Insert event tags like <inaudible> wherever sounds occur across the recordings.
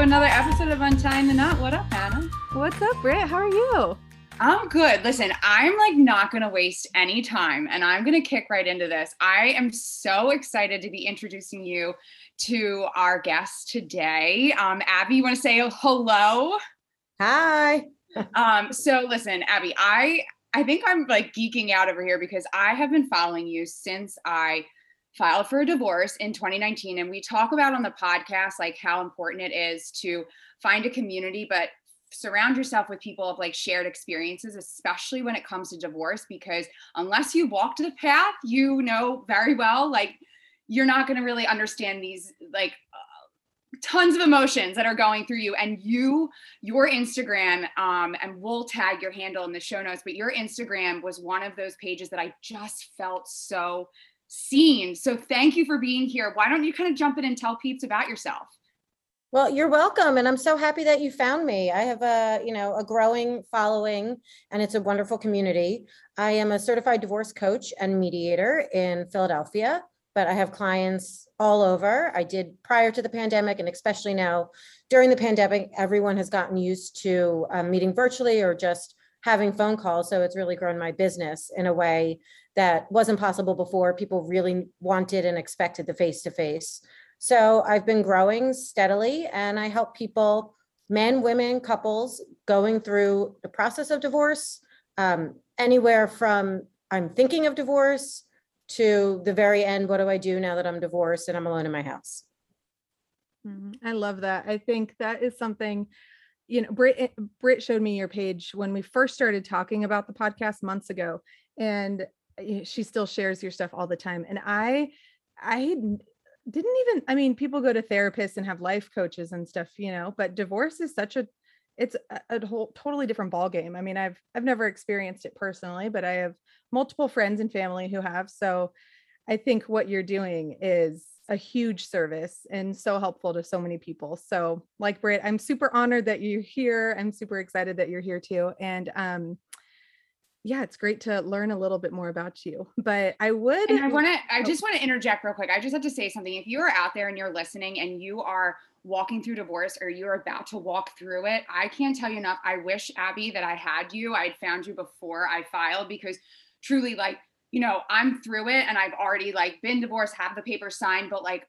to another episode of Untying the Knot. What up, Hanna? What's up, Britt? How are you? I'm good. Listen, I'm like not going to waste any time and I'm going to kick right into this. I am so excited to be introducing you to our guest today. Um, Abby, you want to say hello? Hi. <laughs> um, so listen, Abby, I I think I'm like geeking out over here because I have been following you since I filed for a divorce in 2019 and we talk about on the podcast like how important it is to find a community but surround yourself with people of like shared experiences especially when it comes to divorce because unless you walked the path you know very well like you're not going to really understand these like uh, tons of emotions that are going through you and you your instagram um and we'll tag your handle in the show notes but your instagram was one of those pages that i just felt so seen so thank you for being here why don't you kind of jump in and tell peeps about yourself Well, you're welcome. And I'm so happy that you found me. I have a, you know, a growing following and it's a wonderful community. I am a certified divorce coach and mediator in Philadelphia, but I have clients all over. I did prior to the pandemic and especially now during the pandemic, everyone has gotten used to um, meeting virtually or just having phone calls. So it's really grown my business in a way that wasn't possible before. People really wanted and expected the face to face. So I've been growing steadily and I help people, men, women, couples going through the process of divorce, um, anywhere from I'm thinking of divorce to the very end. What do I do now that I'm divorced and I'm alone in my house? Mhm. I love that. I think that is something, you know, Britt, Brit showed me your page when we first started talking about the podcast months ago, and she still shares your stuff all the time. And i i didn't even, I mean, people go to therapists and have life coaches and stuff, you know, but divorce is such a, it's a, whole totally different ball game. I mean, I've, I've never experienced it personally, but I have multiple friends and family who have. So I think what you're doing is a huge service and so helpful to so many people. So, like Britt, I'm super honored that you're here. I'm super excited that you're here too. And um, yeah, it's great to learn a little bit more about you. But I would, And I want to, I Oh. just want to interject real quick. I just have to say something. If you are out there and you're listening and you are walking through divorce or you're about to walk through it, I can't tell you enough. I wish, Abby, that I had you. I'd found you before I filed because truly, like, you know, I'm through it and I've already like been divorced, have the paper signed, but like,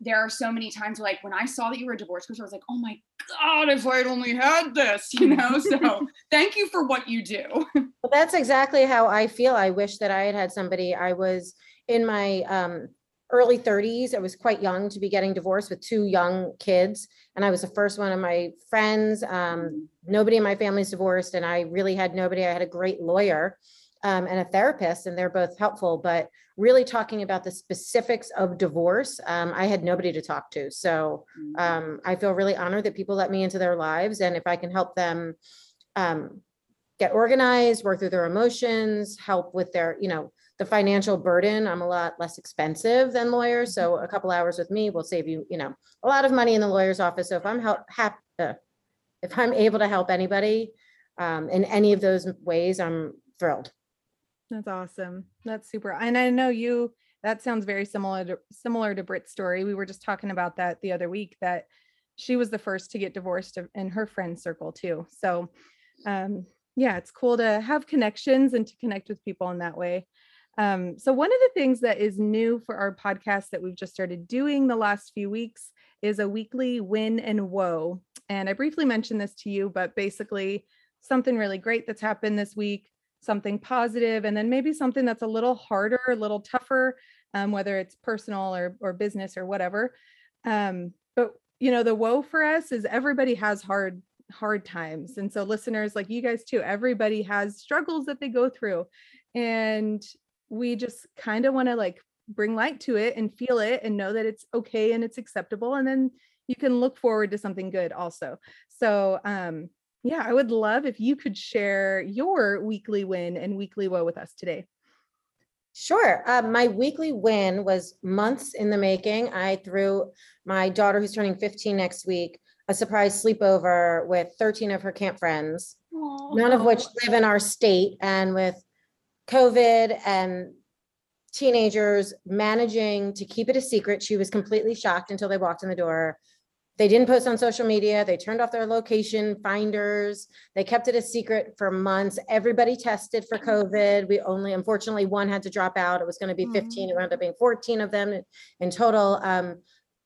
there are so many times where, like when I saw that you were a divorce coach, I was like, oh my God, if I'd only had this, you know? <laughs> So thank you for what you do. <laughs> Well, that's exactly how I feel. I wish that I had had somebody, I was in my um, early 30s. I was quite young to be getting divorced with two young kids. And I was the first one of my friends. Um, nobody in my family's divorced, and I really had nobody. I had a great lawyer um, and a therapist, and they're both helpful. But really talking about the specifics of divorce, um, I had nobody to talk to. So um, I feel really honored that people let me into their lives, and if I can help them um, get organized, work through their emotions, help with their, you know, the financial burden. I'm a lot less expensive than lawyers, so a couple hours with me will save you, you know, a lot of money in the lawyer's office. So if I'm help, hap, uh, if I'm able to help anybody um, in any of those ways, I'm thrilled. That's awesome. That's super. And I know you, that sounds very similar to similar to Britt's story. We were just talking about that the other week that she was the first to get divorced in her friend circle too. So um yeah, it's cool to have connections and to connect with people in that way. Um, so one of the things that is new for our podcast that we've just started doing the last few weeks is a weekly win and woe. And I briefly mentioned this to you, but basically something really great that's happened this week something positive, and then maybe something that's a little harder, a little tougher, um, whether it's personal or or business or whatever. Um, but you know, the woe for us is everybody has hard hard times, and so listeners like you guys too, everybody has struggles that they go through, and we just kind of want to like bring light to it and feel it and know that it's okay and it's acceptable, and then you can look forward to something good also. So um yeah, I would love if you could share your weekly win and weekly woe with us today. Sure. Uh, my weekly win was months in the making. I threw my daughter, who's turning 15 next week, a surprise sleepover with 13 of her camp friends, none of which live in our state. And with COVID and teenagers managing to keep it a secret, she was completely shocked until they walked in the door they didn't post on social media. They turned off their location finders. They kept it a secret for months. Everybody tested for COVID. We only, unfortunately, one had to drop out. It was going to be 15. It wound up being 14 of them in total. Um,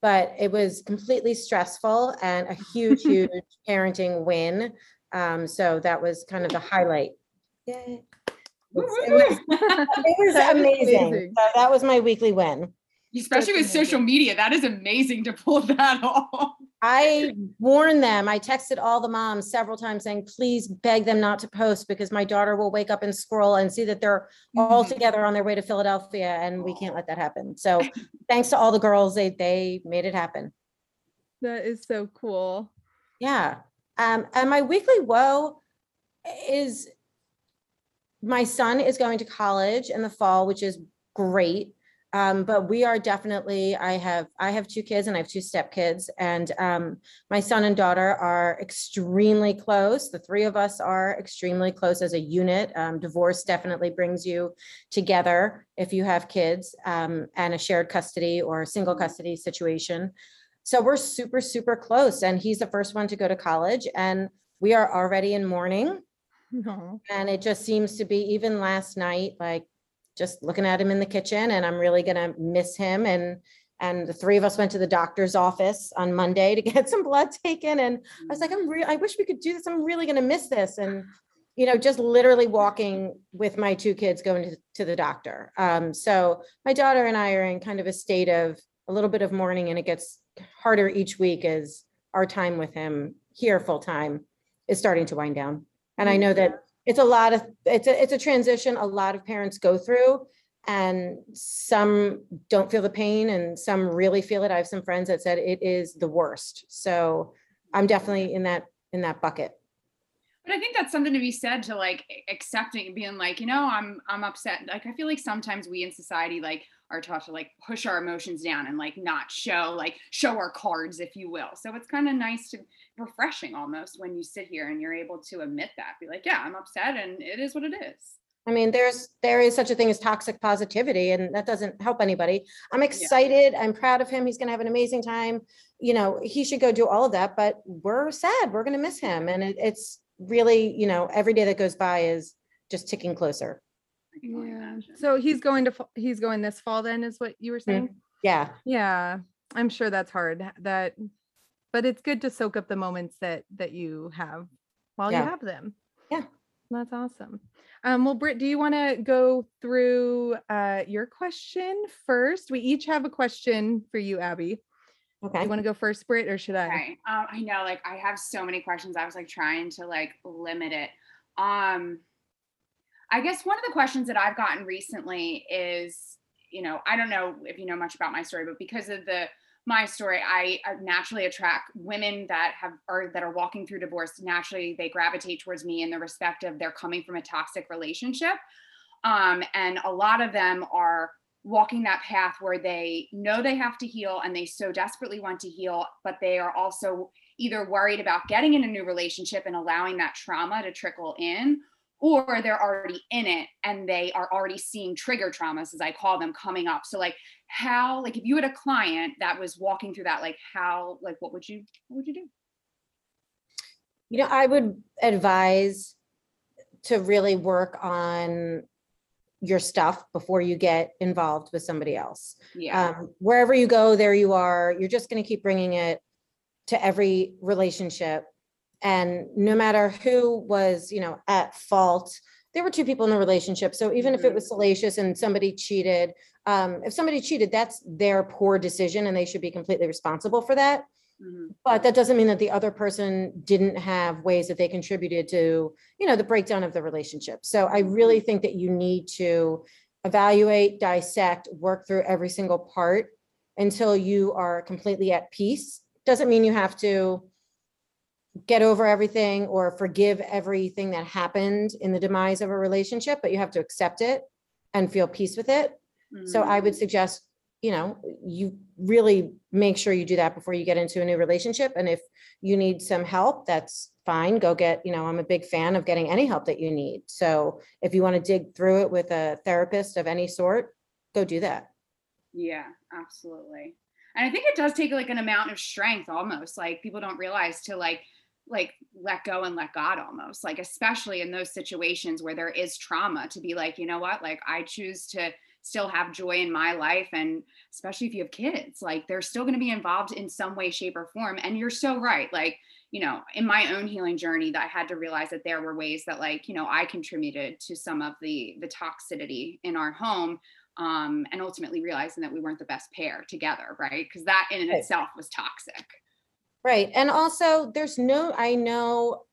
but it was completely stressful and a huge, <laughs> huge parenting win. Um, so that was kind of the highlight. Yay. It was, it was <laughs> amazing. amazing. So that was my weekly win. Especially with social media, that is amazing to pull <laughs> that off. I warned them. I texted all the moms several times saying, please beg them not to post because my daughter will wake up and scroll and see that they're all Mhm. together on their way to Philadelphia and we can't let that happen. So <laughs> thanks to all the girls, they, they made it happen. That is so cool. Yeah. Um, and my weekly woe is my son is going to college in the fall, which is great. Um, but we are definitely, I have, I have two kids and I have two stepkids and, um, my son and daughter are extremely close. The three of us are extremely close as a unit. Um, divorce definitely brings you together if you have kids, um, and a shared custody or a single custody situation. So we're super, super close and he's the first one to go to college and we are already in mourning. <laughs> No. And it just seems to be even last night, like just looking at him in the kitchen and I'm really gonna miss him and and the three of us went to the doctor's office on Monday to <laughs> get some blood taken and I was like, I'm real, I wish we could do this. I'm really gonna miss this. And you know, just literally walking with my two kids going to, to the doctor. Um, so my daughter and I are in kind of a state of a little bit of mourning and it gets harder each week as our time with him here full time is starting to wind down. And I know that it's a lot of, it's a, it's a transition a lot of parents go through. And some don't feel the pain and some really feel it. I have some friends that said it is the worst. So I'm definitely in that, in that bucket. But I think that's something to be said to like accepting and being like, you know, I'm I'm upset. Like I feel like sometimes we in society like are taught to like push our emotions down and like not show like show our cards, if you will. So it's kind of nice to refreshing almost when you sit here and you're able to admit that. Be like, yeah, I'm upset and it is what it is. I mean, there's, there is such a thing as toxic positivity and that doesn't help anybody. I'm excited. I'm proud of him. He's going to have an amazing time. You know, he should go do all of that, but we're sad. We're going to miss him. And it, it's really, you know, every day that goes by is just ticking closer. I can only Yeah. So he's going to, he's going this fall then is what you were mm-hmm. saying? Yeah. Yeah, I'm sure that's hard that, but it's good to soak up the moments that, that you have while you have them. Yeah. That's awesome. Um, well, Britt, do you want to go through, uh, your question first? We each have a question for you, Abby. Okay. Do you want to go first, Britt, or should I? Okay. Um, I know, like I have so many questions. I was like trying to like limit it. Um, I guess one of the questions that I've gotten recently is, you know, I don't know if you know much about my story, but because of the my story, I, I naturally attract women that have are that are walking through divorce. Naturally, they gravitate towards me in the respect of they're coming from a toxic relationship. Um, and a lot of them are walking that path where they know they have to heal and they so desperately want to heal, but they are also either worried about getting in a new relationship and allowing that trauma to trickle in, or they're already in it and they are already seeing trigger traumas, as I call them, coming up. So, like, how, like, if you had a client that was walking through that, like, how, like, what would you, what would you do? You know, I would advise to really work on your stuff before you get involved with somebody else. Yeah. um, wherever you go, there you are. You're just going to keep bringing it to every relationship. And no matter who was, you know, at fault, there were two people in the relationship. So even if it Mhm. was salacious and somebody cheated, um, if somebody cheated, that's their poor decision and they should be completely responsible for that. Mhm. But that doesn't mean that the other person didn't have ways that they contributed to, you know, the breakdown of the relationship. So I really think that you need to evaluate, dissect, work through every single part until you are completely at peace. Doesn't mean you have to get over everything or forgive everything that happened in the demise of a relationship, but you have to accept it and feel peace with it. So Mhm. I would suggest, you know, you really make sure you do that before you get into a new relationship. And if you need some help, that's fine. Go get, you know, I'm a big fan of getting any help that you need. So if you want to dig through it with a therapist of any sort, go do that. Yeah, absolutely. And I think it does take like an amount of strength almost. Like people don't realize to like like let go and let God almost. Like especially in those situations where there is trauma to be like, you know what? Like I choose to still have joy in my life and especially if you have kids, like they're still going to be involved in some way shape or form and you're so right. Like you know, in my own healing journey that I had to realize that there were ways that like, you know, I contributed to some of the the toxicity in our home um, and ultimately realizing that we weren't the best pair together, right? Because that in Right. itself was toxic. Right. And also, there's no, I know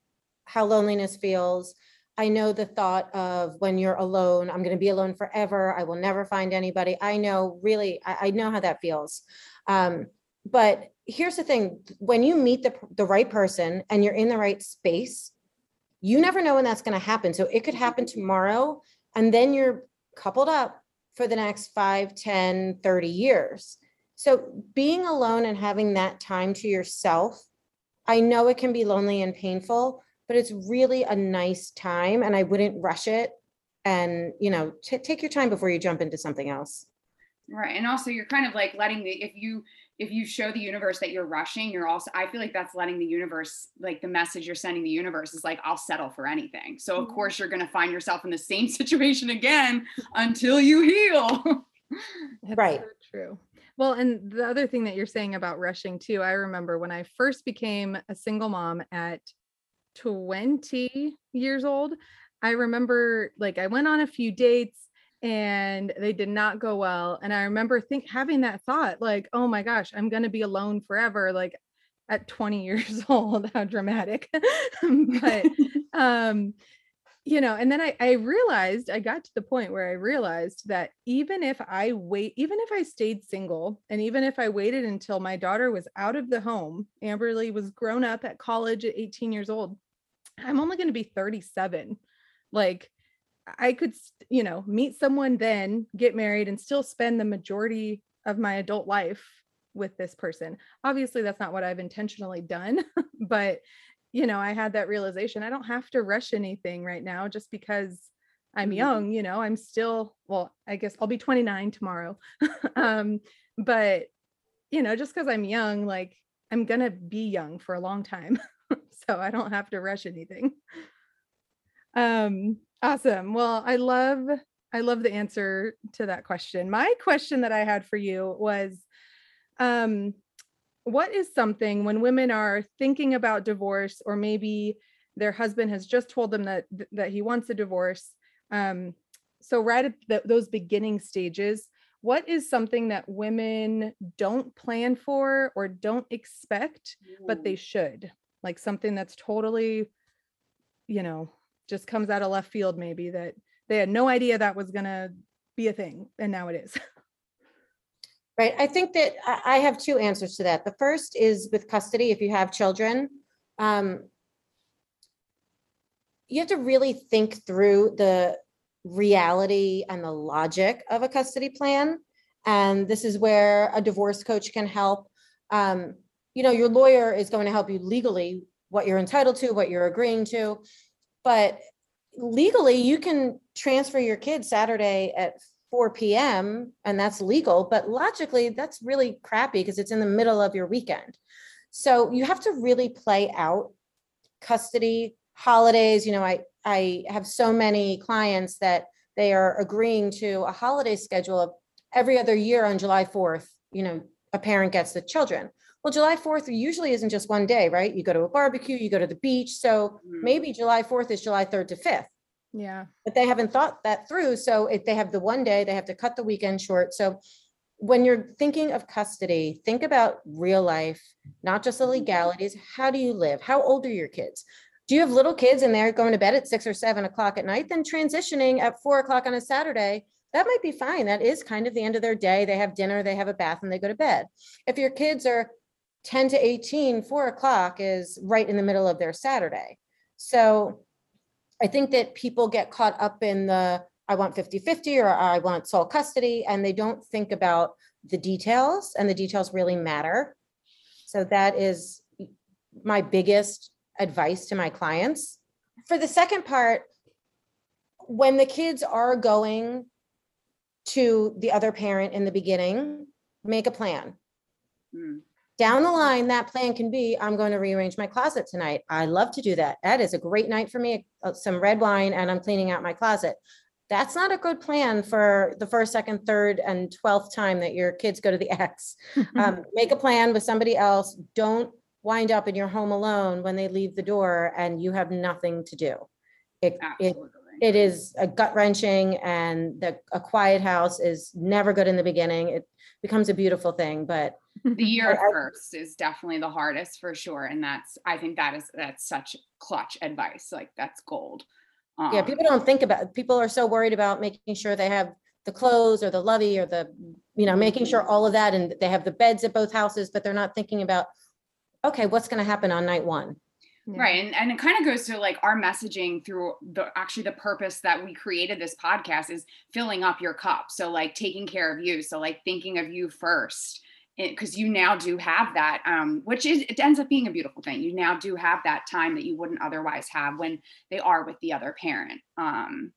how loneliness feels. I know the thought of when you're alone, I'm going to be alone forever. I will never find anybody. I know really, I, I know how that feels. Um, but here's the thing when you meet the, the right person and you're in the right space, you never know when that's going to happen. So it could happen tomorrow, and then you're coupled up for the next 5, 10, 30 years. So being alone and having that time to yourself, I know it can be lonely and painful, but it's really a nice time and I wouldn't rush it. And, you know, ta- take your time before you jump into something else. Right. And also you're kind of like letting the if you if you show the universe that you're rushing, you're also I feel like that's letting the universe like the message you're sending the universe is like I'll settle for anything. So of Mhm. course you're going to find yourself in the same <laughs> situation again until you heal. <laughs> That's Right. so true. Well, and the other thing that you're saying about rushing too, I remember when I first became a single mom at 20 years old, I remember like I went on a few dates and they did not go well. And I remember think having that thought like, oh my gosh, I'm going to be alone forever. Like at 20 <laughs> years old, how dramatic. <laughs> but <laughs> um you know and then I, I realized i got to the point where i realized that even if i wait even if i stayed single and even if i waited until my daughter was out of the home amberly was grown up at college at 18 years old i'm only going to be 37 like i could you know meet someone then get married and still spend the majority of my adult life with this person. Obviously that's not what i've intentionally done <laughs> but you know, I had that realization. I don't have to rush anything right now just because I'm Mhm. young, you know, I'm still, well, I guess I'll be 29 tomorrow. <laughs> um, but you know, just because I'm young, like I'm gonna be young for a long time. <laughs> so I don't have to rush anything. Um, awesome. Well, I love I love the answer to that question. My question that I had for you was um what is something when women are thinking about divorce or maybe their husband has just told them that that he wants a divorce um so right at the, those beginning stages what is something that women don't plan for or don't expect but they should? Like something that's totally you know just comes out of left field maybe that they had no idea that was going to be a thing and now it is <laughs> Right. I think that I, have two answers to that. The first is with custody, if you have children. Um, you have to really think through the reality and the logic of a custody plan. And this is where a divorce coach can help. Um, you know, your lawyer is going to help you legally, what you're entitled to, what you're agreeing to. But legally, you can transfer your kid Saturday at four PM and that's legal, but logically, that's really crappy because it's in the middle of your weekend. So you have to really play out custody, holidays, you know, I, I have so many clients that they are agreeing to a holiday schedule of every other year on July fourth, you know, a parent gets the children. Well, July fourth usually isn't just one day, right? You go to a barbecue, you go to the beach, so Mhm. maybe July fourth is July third to fifth yeah but they haven't thought that through. So if they have the one day, they have to cut the weekend short. So when you're thinking of custody, think about real life, not just the mm-hmm. legalities. How do you live? How old are your kids? Do you have little kids and they're going to bed at six or seven o'clock at night? Then transitioning at four o'clock on a Saturday, that might be fine. That is kind of the end of their day. They have dinner, they have a bath, and they go to bed. If your kids are 10 to 18, four o'clock is right in the middle of their Saturday. So I think that people get caught up in the, I want 50-50 or I want sole custody, and they don't think about the details, and the details really matter. So that is my biggest advice to my clients. For the second part, when the kids are going to the other parent in the beginning, make a plan. Mm. Down the line, that plan can be, I'm going to rearrange my closet tonight. I love to do that. That is a great night for me, uh, some red wine and I'm cleaning out my closet. That's not a good plan for the first, second, third, and twelfth time that your kids go to the <laughs> X. Um, <laughs> make a plan with somebody else. Don't wind up in your home alone when they leave the door and you have nothing to do. It, it, it is a gut wrenching and the, a quiet house is never good in the beginning. It becomes a beautiful thing, but the <laughs> year I- I- first is definitely the hardest for sure and that's i think that is that's such clutch advice like that's gold yeah, Um, people don't think about, people are so worried about making sure they have the clothes or the lovey or the, you know, making sure all of that and they have the beds at both houses, but they're not thinking about, okay, what's going to happen on night one? Yeah. right and, and it kind of goes to like our messaging through the actually the purpose that we created this podcast is filling up your cup so like taking care of you so like thinking of you first because you now do have that um, which is it ends up being a beautiful thing. You now do have that time that you wouldn't otherwise have when they are with the other parent um,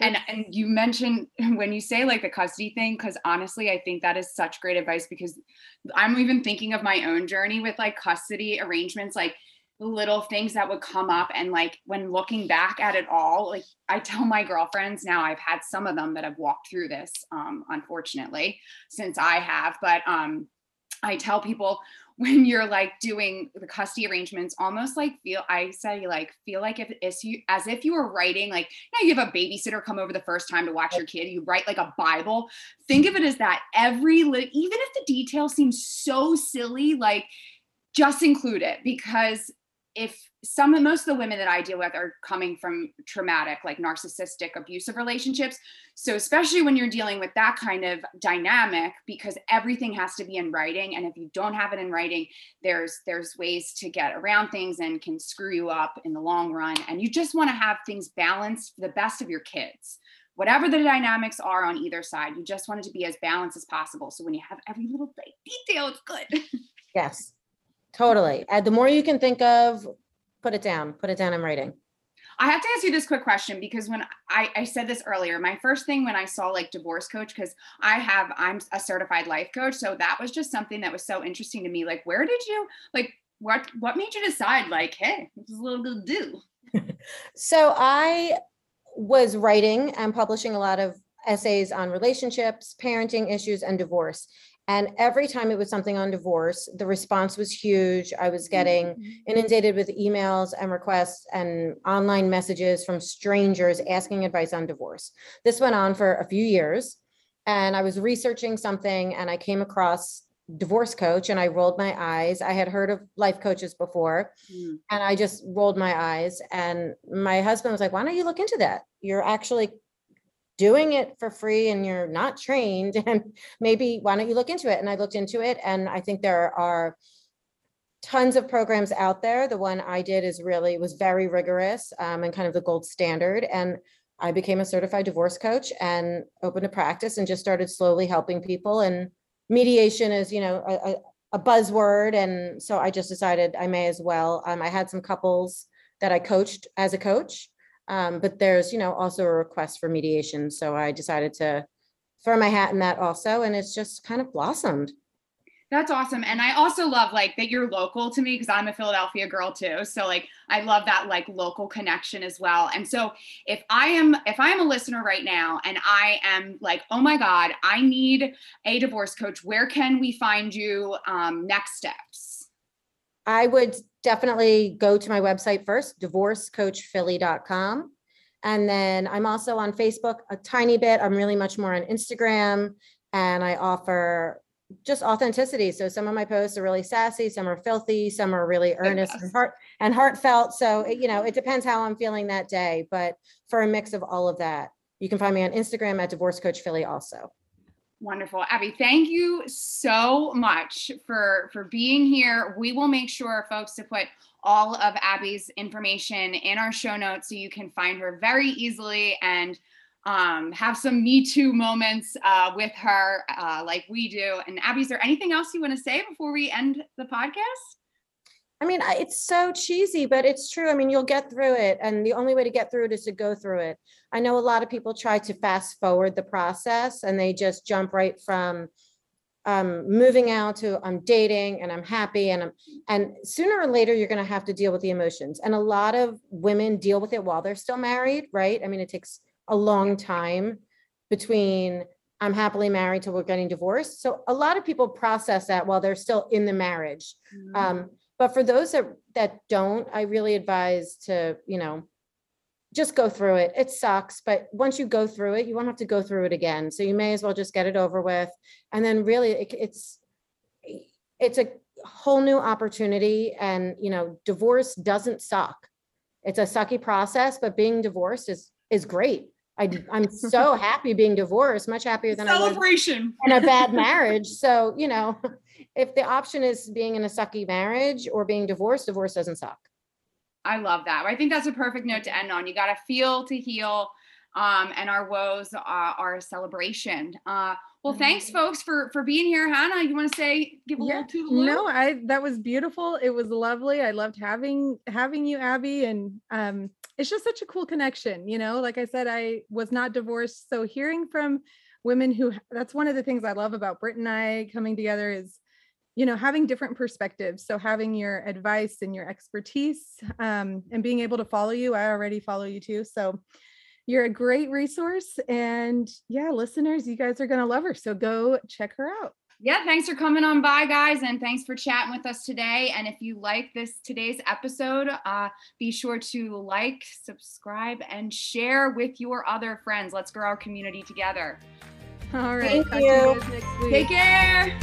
and and you mentioned <laughs> when you say like the custody thing because honestly i think that is such great advice because i'm even thinking of my own journey with like custody arrangements like little things that would come up and like when looking back at it all like i tell my girlfriends now i've had some of them that have walked through this um unfortunately since i have but um i tell people <laughs> when you're like doing the custody arrangements almost like feel i say like feel like if it's you as if you were writing like you you have a babysitter come over the first time to watch your kid you write like a bible. Think of it as that every li- even if the detail seems so silly like just include it because if some of most of the women that I deal with are coming from traumatic, like narcissistic, abusive relationships. So, especially when you're dealing with that kind of dynamic, because everything has to be in writing, and if you don't have it in writing, there's there's ways to get around things and can screw you up in the long run. And you just want to have things balanced for the best of your kids. Whatever the dynamics are on either side, you just want it to be as balanced as possible. So when you have every little detail, it's good. <laughs> Yes, totally. And the more you can think of, put it down, put it down in writing. I have to ask you this quick question because when I, I said this earlier, my first thing when I saw like divorce coach, because I have, I'm a certified life coach. So that was just something that was so interesting to me. Like, where did you, like, what, what made you decide, like, hey, this is a little good do? <laughs> So I was writing and publishing a lot of essays on relationships, parenting issues, and divorce. And every time it was something on divorce, the response was huge. I was getting inundated with emails and requests and online messages from strangers asking advice on divorce. This went on for a few years. And I was researching something and I came across divorce coach and I rolled my eyes. I had heard of life coaches before Mm. and I just rolled my eyes. And my husband was like, why don't you look into that? You're actually doing it for free and you're not trained. <laughs> And maybe why don't you look into it? And I looked into it. And I think there are tons of programs out there. The one I did is really was very rigorous um, and kind of the gold standard. And I became a certified divorce coach and opened a practice and just started slowly helping people. And mediation is, you know, a, a, buzzword. And so I just decided I may as well. Um, I had some couples that I coached as a coach. Um, but there's, you know, also a request for mediation. So I decided to throw my hat in that also. And it's just kind of blossomed. That's awesome. And I also love like that you're local to me because I'm a Philadelphia girl too. So like I love that like local connection as well. And so if I am if I am a listener right now and I am like, oh my God, I need a divorce coach, where can we find you um, next steps? I would definitely go to my website first, divorcecoachphilly.com. And then I'm also on Facebook a tiny bit. I'm really much more on Instagram and I offer just authenticity. So some of my posts are really sassy, some are filthy, some are really earnest and heart and heartfelt. So, it- you know, it depends how I'm feeling that day, but for a mix of all of that, you can find me on Instagram at Divorce Coach Philly also. Wonderful. Abby, thank you so much for for being here. We will make sure folks to put all of Abby's information in our show notes so you can find her very easily and um, have some Me Too moments uh, with her uh, like we do. And Abby, is there anything else you want to say before we end the podcast? I mean, it's so cheesy, but it's true. I mean, you'll get through it. And the only way to get through it is to go through it. I know a lot of people try to fast forward the process and they just jump right from I'm moving out to I'm dating and I'm happy and I'm and sooner or later you're going to have to deal with the emotions. And a lot of women deal with it while they're still married, right? I mean, it takes a long time between I'm happily married till we're getting divorced. So a lot of people process that while they're still in the marriage. Mm-hmm. Um, but for those that that don't, I really advise to, you know, just go through it. It sucks, but once you go through it, you won't have to go through it again. So you may as well just get it over with. And then really it, it's it's a whole new opportunity and you know, divorce doesn't suck. It's a sucky process, but being divorced is is great. I I'm so <laughs> happy being divorced, much happier than I was Celebration. in a bad marriage. So, you know, if the option is being in a sucky marriage or being divorced, divorce doesn't suck. I love that. I think that's a perfect note to end on. You got to feel to heal. Um, and our woes uh, are a celebration. Uh, well, thanks, folks, for for being here. Hanna, you want to say give a Yeah, little toodaloo? No, I that was beautiful. It was lovely. I loved having having you, Abby, and um, it's just such a cool connection. You know, like I said, I was not divorced, so hearing from women who that's one of the things I love about Britt and I coming together is, you know, having different perspectives. So having your advice and your expertise, um, and being able to follow you. I already follow you too, so you're a great resource. And yeah, listeners, you guys are gonna love her. So go check her out. yeah thanks for coming on by guys and thanks for chatting with us today and if you like this today's episode uh, be sure to like subscribe and share with your other friends let's grow our community together All right. Thank talk you. next week. take care